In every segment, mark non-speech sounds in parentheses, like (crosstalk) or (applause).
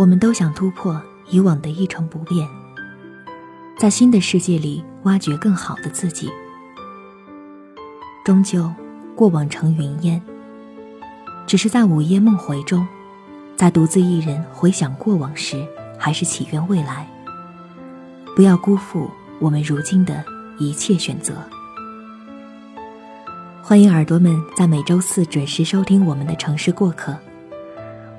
我们都想突破以往的一成不变，在新的世界里挖掘更好的自己。终究，过往成云烟。只是在午夜梦回中，在独自一人回想过往时，还是祈愿未来，不要辜负我们如今的一切选择。欢迎耳朵们在每周四准时收听我们的城市过客。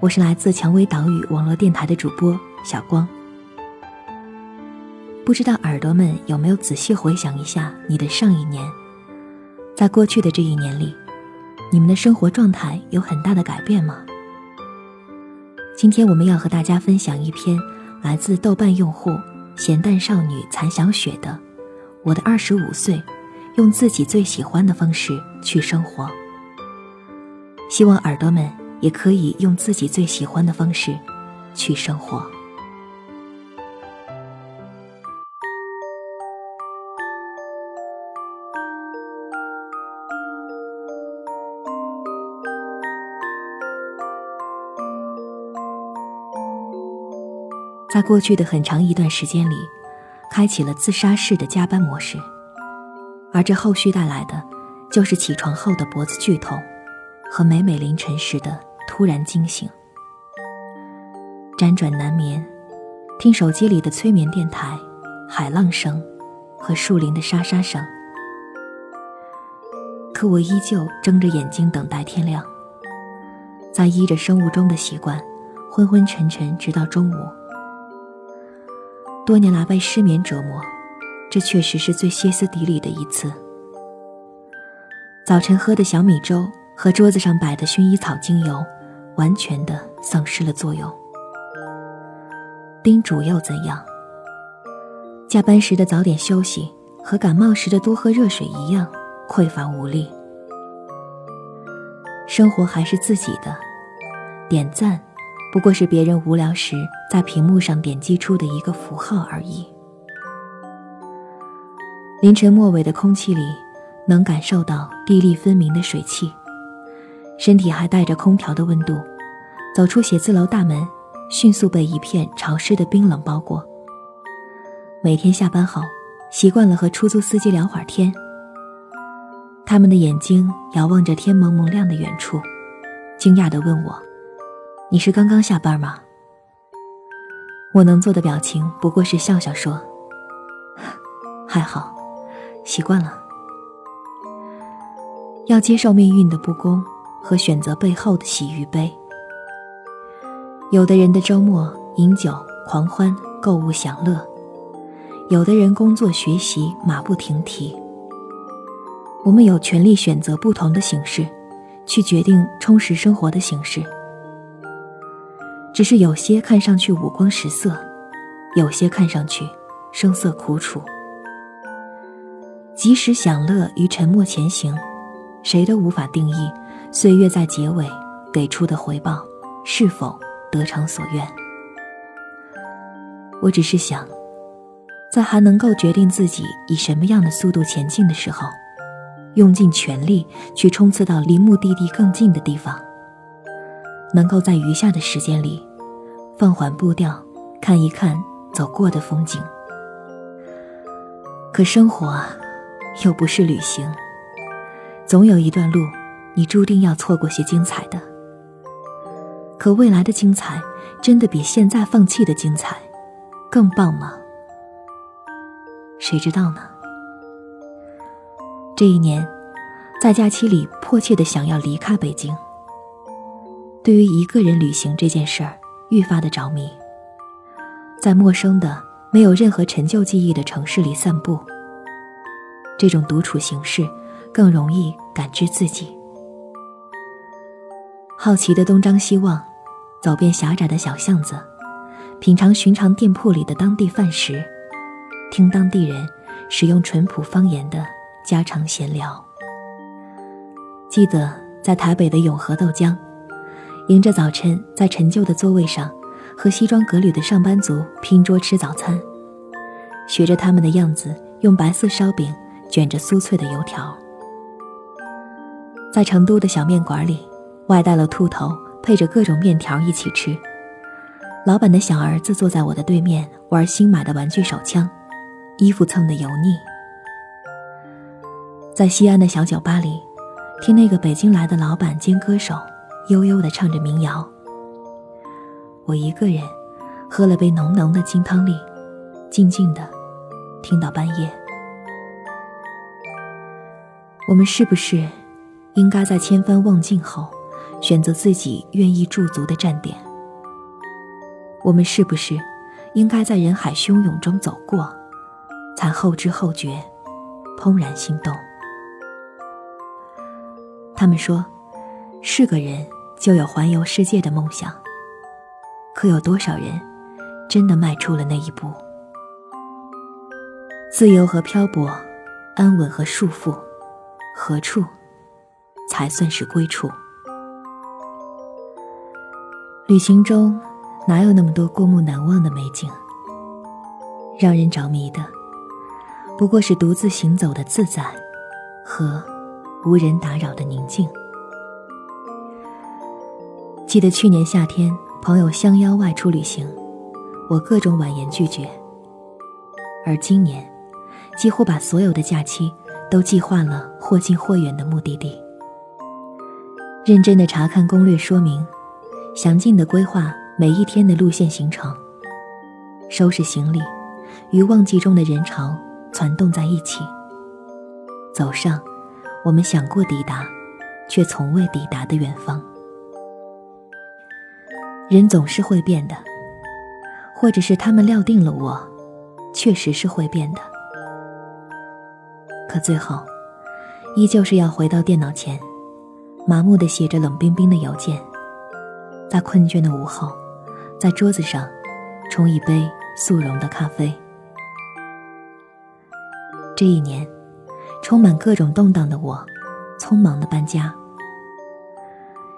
我是来自蔷薇岛屿网络电台的主播小光。不知道耳朵们有没有仔细回想一下你的上一年？在过去的这一年里，你们的生活状态有很大的改变吗？今天我们要和大家分享一篇来自豆瓣用户咸蛋少女残小雪的《我的二十五岁，用自己最喜欢的方式去生活》。希望耳朵们。也可以用自己最喜欢的方式去生活。在过去的很长一段时间里，开启了自杀式的加班模式，而这后续带来的，就是起床后的脖子剧痛，和每每凌晨时的。突然惊醒，辗转难眠，听手机里的催眠电台，海浪声和树林的沙沙声。可我依旧睁着眼睛等待天亮，在依着生物钟的习惯，昏昏沉沉直到中午。多年来被失眠折磨，这确实是最歇斯底里的一次。早晨喝的小米粥和桌子上摆的薰衣草精油。完全的丧失了作用。叮嘱又怎样？加班时的早点休息和感冒时的多喝热水一样匮乏无力。生活还是自己的，点赞不过是别人无聊时在屏幕上点击出的一个符号而已。凌晨末尾的空气里，能感受到粒粒分明的水汽，身体还带着空调的温度。走出写字楼大门，迅速被一片潮湿的冰冷包裹。每天下班后，习惯了和出租司机聊会儿天。他们的眼睛遥望着天蒙蒙亮的远处，惊讶地问我：“你是刚刚下班吗？”我能做的表情不过是笑笑说：“ (laughs) 还好，习惯了。”要接受命运的不公和选择背后的喜与悲。有的人的周末饮酒狂欢、购物享乐；有的人工作学习马不停蹄。我们有权利选择不同的形式，去决定充实生活的形式。只是有些看上去五光十色，有些看上去声色苦楚。即使享乐与沉默前行，谁都无法定义岁月在结尾给出的回报是否。得偿所愿。我只是想，在还能够决定自己以什么样的速度前进的时候，用尽全力去冲刺到离目的地更近的地方。能够在余下的时间里，放缓步调，看一看走过的风景。可生活啊，又不是旅行，总有一段路，你注定要错过些精彩的。可未来的精彩，真的比现在放弃的精彩更棒吗？谁知道呢？这一年，在假期里迫切的想要离开北京。对于一个人旅行这件事儿，愈发的着迷。在陌生的、没有任何陈旧记忆的城市里散步，这种独处形式更容易感知自己。好奇的东张西望。走遍狭窄的小巷子，品尝寻常店铺里的当地饭食，听当地人使用淳朴方言的家常闲聊。记得在台北的永和豆浆，迎着早晨在陈旧的座位上和西装革履的上班族拼桌吃早餐，学着他们的样子用白色烧饼卷着酥脆的油条。在成都的小面馆里，外带了兔头。配着各种面条一起吃，老板的小儿子坐在我的对面玩新买的玩具手枪，衣服蹭得油腻。在西安的小酒吧里，听那个北京来的老板兼歌手悠悠地唱着民谣。我一个人喝了杯浓浓的金汤力，静静的听到半夜。我们是不是应该在千帆望尽后，选择自己愿意驻足的站点？我们是不是应该在人海汹涌中走过，才后知后觉，怦然心动？他们说，是个人就有环游世界的梦想，可有多少人真的迈出了那一步？自由和漂泊，安稳和束缚，何处才算是归处？旅行中。哪有那么多过目难忘的美景？让人着迷的，不过是独自行走的自在和无人打扰的宁静。记得去年夏天，朋友相邀外出旅行，我各种婉言拒绝。而今年，几乎把所有的假期都计划了或近或远的目的地，认真的查看攻略说明，详尽的规划。每一天的路线行程，收拾行李，与忘记中的人潮攒动在一起，走上我们想过抵达，却从未抵达的远方。人总是会变的，或者是他们料定了我，确实是会变的。可最后，依旧是要回到电脑前，麻木的写着冷冰冰的邮件，在困倦的午后。在桌子上冲一杯速溶的咖啡。这一年，充满各种动荡的我，匆忙的搬家。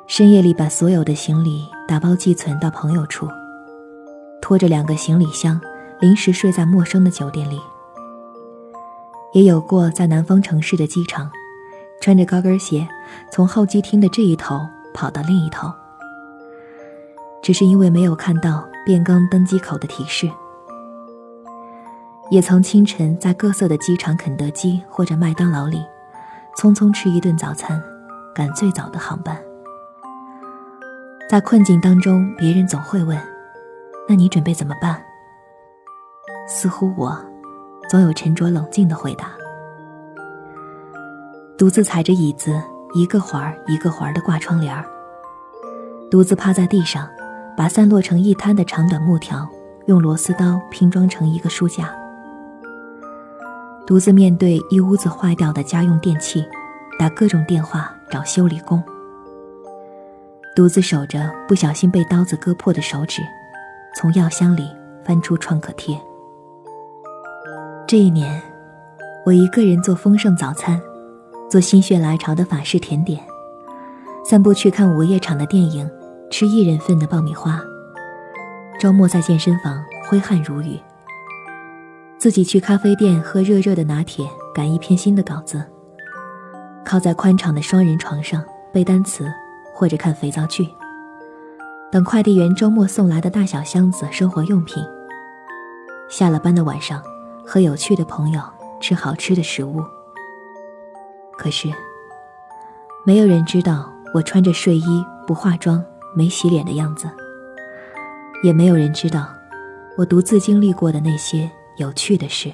深夜里把所有的行李打包寄存到朋友处，拖着两个行李箱，临时睡在陌生的酒店里。也有过在南方城市的机场，穿着高跟鞋从候机厅的这一头跑到另一头。只是因为没有看到变更登机口的提示，也曾清晨在各色的机场肯德基或者麦当劳里，匆匆吃一顿早餐，赶最早的航班。在困境当中，别人总会问：“那你准备怎么办？”似乎我总有沉着冷静的回答：“独自踩着椅子，一个环儿一个环儿的挂窗帘儿，独自趴在地上。”把散落成一滩的长短木条用螺丝刀拼装成一个书架，独自面对一屋子坏掉的家用电器，打各种电话找修理工，独自守着不小心被刀子割破的手指，从药箱里翻出创可贴。这一年，我一个人做丰盛早餐，做心血来潮的法式甜点，散步去看午夜场的电影。吃一人份的爆米花，周末在健身房挥汗如雨。自己去咖啡店喝热热的拿铁，赶一篇新的稿子。靠在宽敞的双人床上背单词，或者看肥皂剧。等快递员周末送来的大小箱子生活用品。下了班的晚上，和有趣的朋友吃好吃的食物。可是，没有人知道我穿着睡衣不化妆。没洗脸的样子，也没有人知道我独自经历过的那些有趣的事。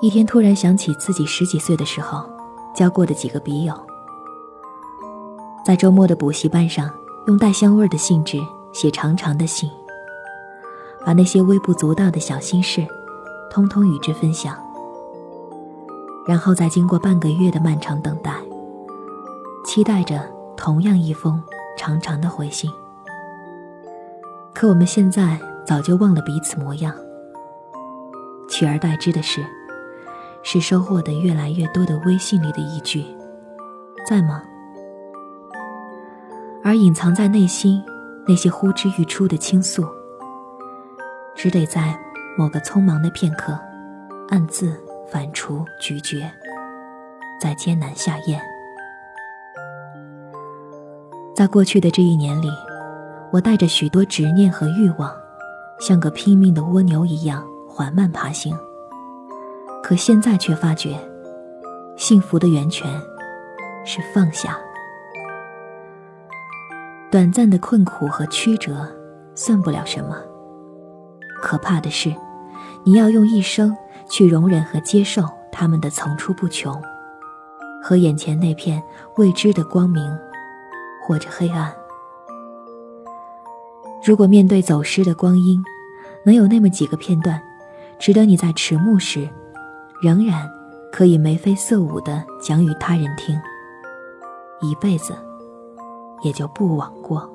一天突然想起自己十几岁的时候交过的几个笔友，在周末的补习班上，用带香味的信纸写长长的信，把那些微不足道的小心事，通通与之分享，然后再经过半个月的漫长等待，期待着。同样一封长长的回信，可我们现在早就忘了彼此模样。取而代之的是，是收获的越来越多的微信里的一句“在吗”，而隐藏在内心那些呼之欲出的倾诉，只得在某个匆忙的片刻，暗自反刍咀嚼，再艰难下咽。在过去的这一年里，我带着许多执念和欲望，像个拼命的蜗牛一样缓慢爬行。可现在却发觉，幸福的源泉是放下。短暂的困苦和曲折，算不了什么。可怕的是，你要用一生去容忍和接受他们的层出不穷，和眼前那片未知的光明，或者黑暗。如果面对走失的光阴，能有那么几个片段，值得你在迟暮时，仍然可以眉飞色舞的讲与他人听，一辈子也就不枉过。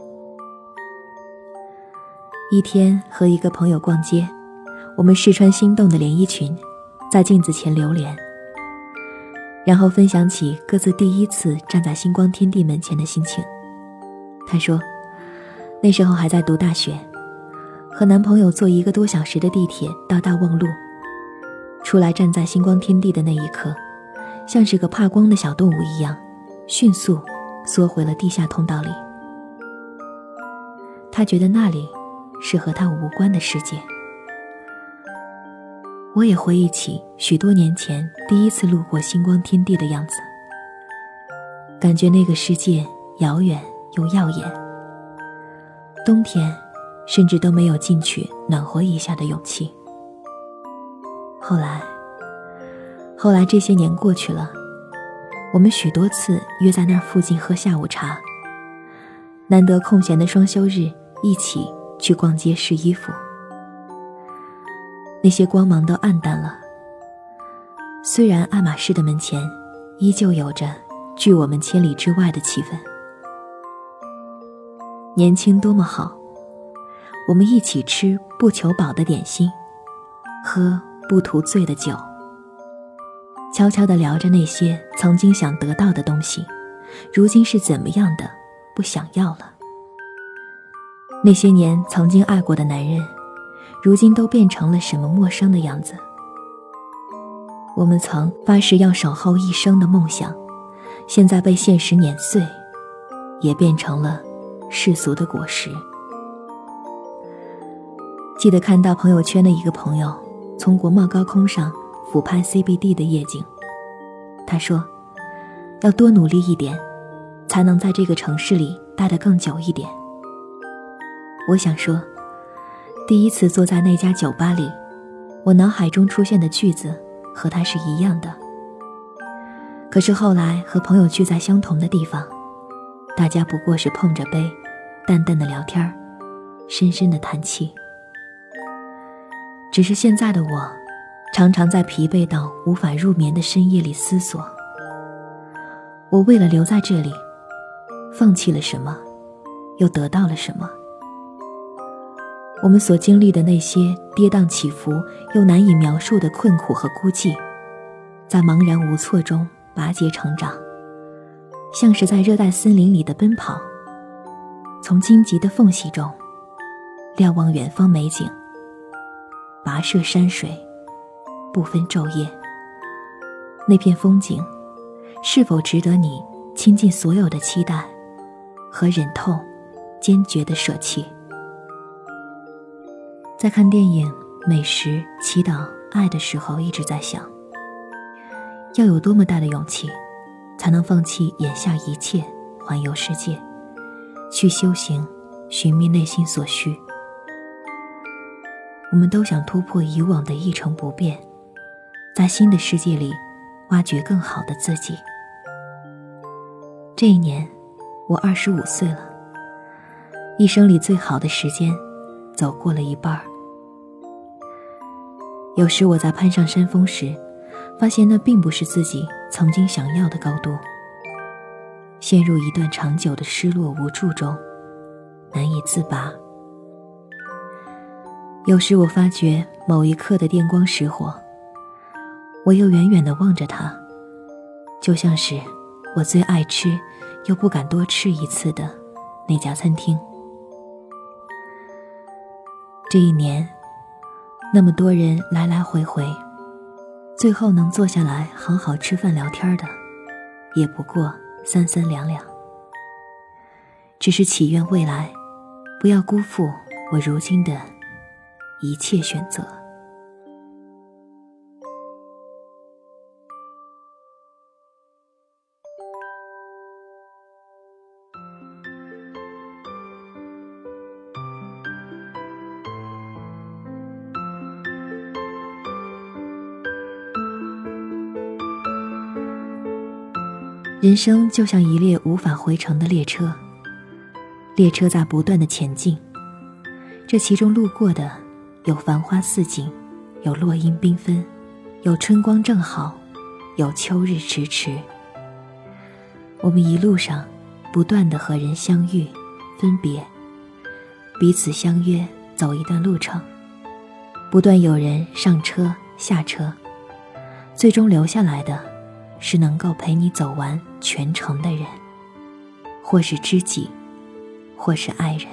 一天和一个朋友逛街，我们试穿心动的连衣裙，在镜子前流连，然后分享起各自第一次站在星光天地门前的心情。他说。那时候还在读大学，和男朋友坐一个多小时的地铁到大望路，出来站在星光天地的那一刻，像是个怕光的小动物一样，迅速缩回了地下通道里。他觉得那里是和他无关的世界。我也回忆起许多年前第一次路过星光天地的样子，感觉那个世界遥远又耀眼。冬天，甚至都没有进去暖和一下的勇气。后来，后来这些年过去了，我们许多次约在那附近喝下午茶。难得空闲的双休日，一起去逛街试衣服。那些光芒都暗淡了。虽然爱马仕的门前，依旧有着距我们千里之外的气氛。年轻多么好，我们一起吃不求饱的点心，喝不图醉的酒，悄悄地聊着那些曾经想得到的东西，如今是怎么样的不想要了。那些年曾经爱过的男人，如今都变成了什么陌生的样子。我们曾发誓要守候一生的梦想，现在被现实碾碎，也变成了。世俗的果实。记得看到朋友圈的一个朋友从国贸高空上俯拍 CBD 的夜景，他说：“要多努力一点，才能在这个城市里待得更久一点。”我想说，第一次坐在那家酒吧里，我脑海中出现的句子和他是一样的。可是后来和朋友聚在相同的地方，大家不过是碰着杯。淡淡的聊天深深的叹气。只是现在的我，常常在疲惫到无法入眠的深夜里思索：我为了留在这里，放弃了什么，又得到了什么？我们所经历的那些跌宕起伏又难以描述的困苦和孤寂，在茫然无措中拔节成长，像是在热带森林里的奔跑。从荆棘的缝隙中瞭望远方美景，跋涉山水，不分昼夜。那片风景，是否值得你倾尽所有的期待和忍痛、坚决的舍弃？在看电影、美食、祈祷、爱的时候，一直在想：要有多么大的勇气，才能放弃眼下一切，环游世界？去修行，寻觅内心所需。我们都想突破以往的一成不变，在新的世界里挖掘更好的自己。这一年，我二十五岁了，一生里最好的时间走过了一半儿。有时我在攀上山峰时，发现那并不是自己曾经想要的高度。陷入一段长久的失落无助中，难以自拔。有时我发觉某一刻的电光石火，我又远远的望着它，就像是我最爱吃又不敢多吃一次的那家餐厅。这一年，那么多人来来回回，最后能坐下来好好吃饭聊天的，也不过。三三两两，只是祈愿未来，不要辜负我如今的一切选择。人生就像一列无法回程的列车，列车在不断的前进。这其中路过的有繁花似锦，有落英缤纷，有春光正好，有秋日迟迟。我们一路上不断的和人相遇、分别，彼此相约走一段路程，不断有人上车下车，最终留下来的。是能够陪你走完全程的人，或是知己，或是爱人。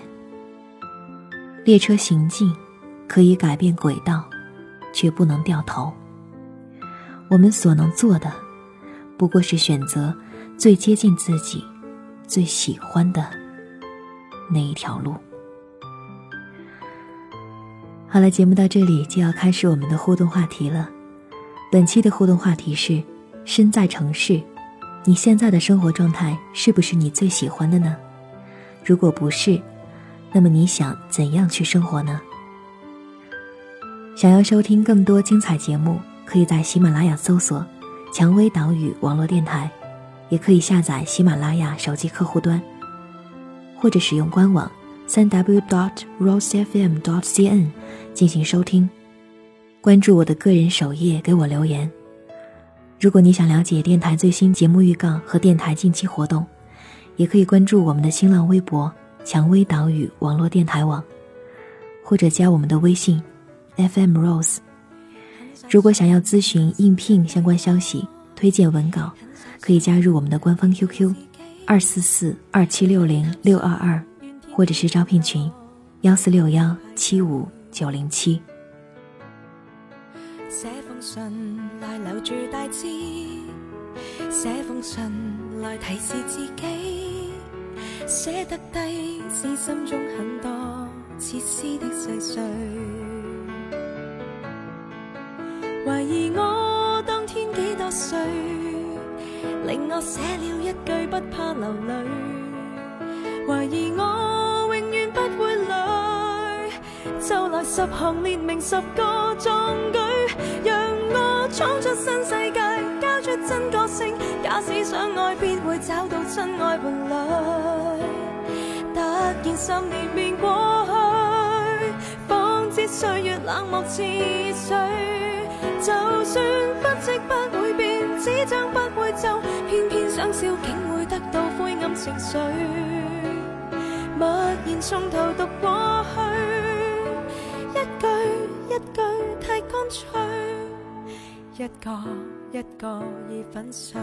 列车行进，可以改变轨道，却不能掉头。我们所能做的，不过是选择最接近自己、最喜欢的那一条路。好了，节目到这里就要开始我们的互动话题了。本期的互动话题是。身在城市，你现在的生活状态是不是你最喜欢的呢？如果不是，那么你想怎样去生活呢？想要收听更多精彩节目，可以在喜马拉雅搜索“蔷薇岛屿网络电台”，也可以下载喜马拉雅手机客户端，或者使用官网三 w dot rosefm dot cn 进行收听。关注我的个人首页，给我留言。如果你想了解电台最新节目预告和电台近期活动，也可以关注我们的新浪微博“蔷薇岛屿网络电台网”，或者加我们的微信 “FM Rose”。如果想要咨询应聘相关消息、推荐文稿，可以加入我们的官方 QQ：二四四二七六零六二二，或者是招聘群：幺四六幺七五九零七。写封信来留住大志，写封信来提示自己，写得低是心中很多切丝的细碎。怀疑我当天几多岁，令我写了一句不怕流泪。怀疑我永远不会累，就来十行列明十个壮举。让我闯出新世界，交出真个性。假使相爱，必会找到真爱伴侣。突然十年便过去，方知岁月冷漠似水。就算不即不会变，纸张不会皱，偏偏想笑，竟会得到灰暗情绪。默然从头读过去，一句一句吹。一个一个已粉碎。